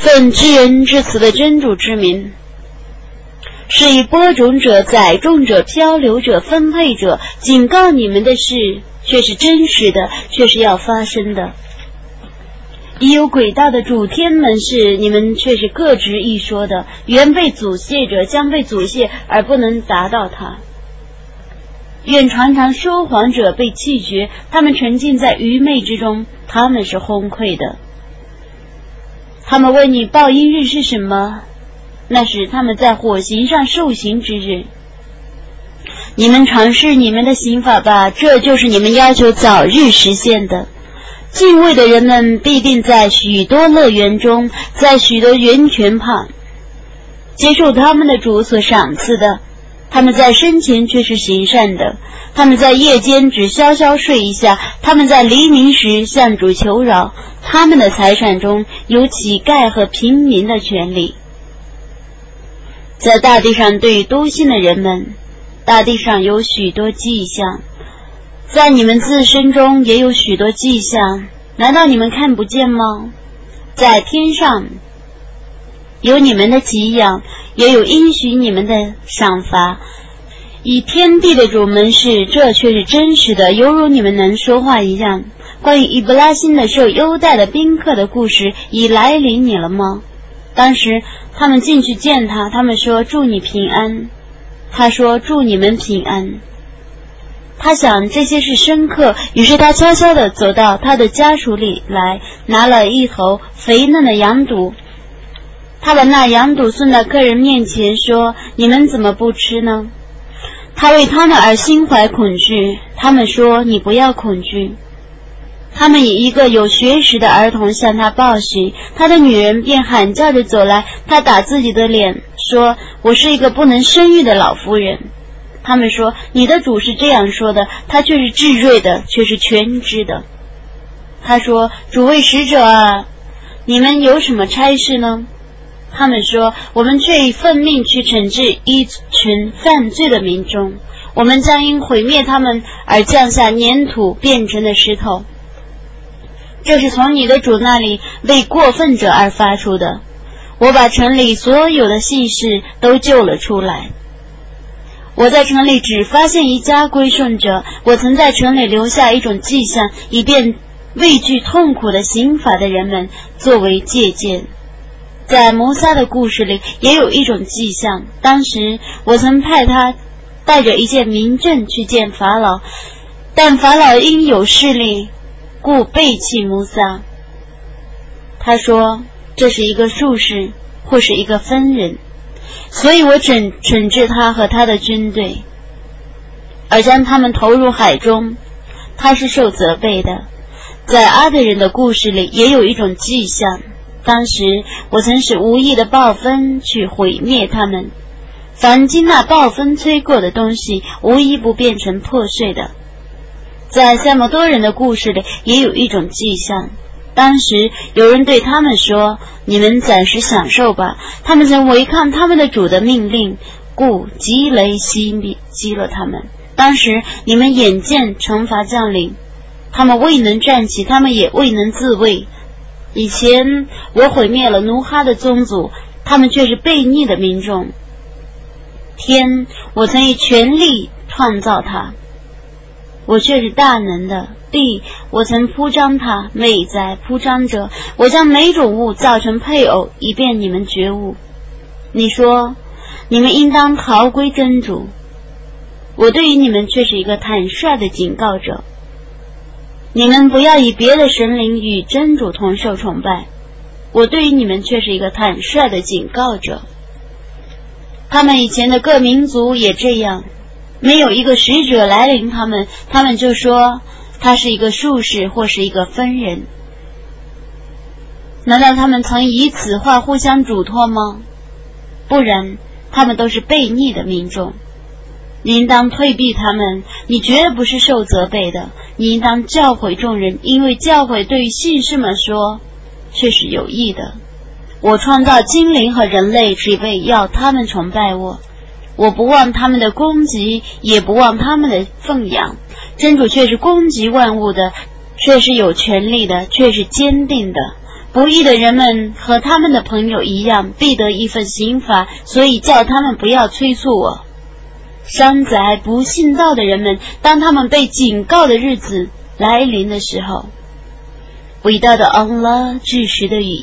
奉知人之词的真主之名，是以播种者、载种者、漂流者、分配者警告你们的事，却是真实的，却是要发生的。已有轨道的主天门事，你们却是各执一说的。原被阻泄者将被阻泄，而不能达到它。愿常常说谎者被弃绝，他们沉浸在愚昧之中，他们是崩溃的。他们问你报应日是什么？那是他们在火刑上受刑之日。你们尝试你们的刑法吧，这就是你们要求早日实现的。敬畏的人们必定在许多乐园中，在许多源泉旁接受他们的主所赏赐的。他们在生前却是行善的，他们在夜间只稍稍睡一下，他们在黎明时向主求饶。他们的财产中有乞丐和平民的权利。在大地上，对于笃信的人们，大地上有许多迹象，在你们自身中也有许多迹象，难道你们看不见吗？在天上有你们的给养。也有应许你们的赏罚，以天地的主门是，这却是真实的，犹如你们能说话一样。关于伊布拉辛的受优待的宾客的故事已来临你了吗？当时他们进去见他，他们说祝你平安。他说祝你们平安。他想这些是深刻，于是他悄悄地走到他的家属里来，拿了一头肥嫩的羊肚。他把那羊肚送到客人面前，说：“你们怎么不吃呢？”他为他们而心怀恐惧。他们说：“你不要恐惧。”他们以一个有学识的儿童向他报喜，他的女人便喊叫着走来。他打自己的脸，说：“我是一个不能生育的老妇人。”他们说：“你的主是这样说的，他却是智睿的，却是全知的。”他说：“主位使者啊，你们有什么差事呢？”他们说：“我们却以奉命去惩治一群犯罪的民众，我们将因毁灭他们而降下粘土变成的石头。这是从你的主那里为过分者而发出的。我把城里所有的细事都救了出来。我在城里只发现一家归顺者。我曾在城里留下一种迹象，以便畏惧痛苦的刑法的人们作为借鉴。”在摩萨的故事里也有一种迹象。当时我曾派他带着一件名证去见法老，但法老因有势力，故背弃摩萨。他说这是一个术士或是一个分人，所以我惩惩治他和他的军队，而将他们投入海中。他是受责备的。在阿德人的故事里也有一种迹象。当时我曾使无意的暴风去毁灭他们，凡经那暴风吹过的东西，无一不变成破碎的。在塞摩多人的故事里，也有一种迹象。当时有人对他们说：“你们暂时享受吧。”他们曾违抗他们的主的命令，故极雷熄灭击了他们。当时你们眼见惩罚降临，他们未能站起，他们也未能自卫。以前我毁灭了奴哈的宗族，他们却是悖逆的民众。天，我曾以全力创造它，我却是大能的。地，我曾铺张它，美哉铺张者！我将每种物造成配偶，以便你们觉悟。你说，你们应当逃归真主，我对于你们却是一个坦率的警告者。你们不要以别的神灵与真主同受崇拜，我对于你们却是一个坦率的警告者。他们以前的各民族也这样，没有一个使者来临他们，他们就说他是一个术士或是一个分人。难道他们曾以此话互相嘱托吗？不然，他们都是悖逆的民众。你应当退避他们，你绝不是受责备的。你应当教诲众人，因为教诲对于信士们说，却是有益的。我创造精灵和人类，只为要他们崇拜我。我不忘他们的攻击，也不忘他们的奉养。真主却是攻击万物的，却是有权力的，却是坚定的。不义的人们和他们的朋友一样，必得一份刑罚，所以叫他们不要催促我。山宅不信道的人们，当他们被警告的日子来临的时候，伟大的安拉巨石的语。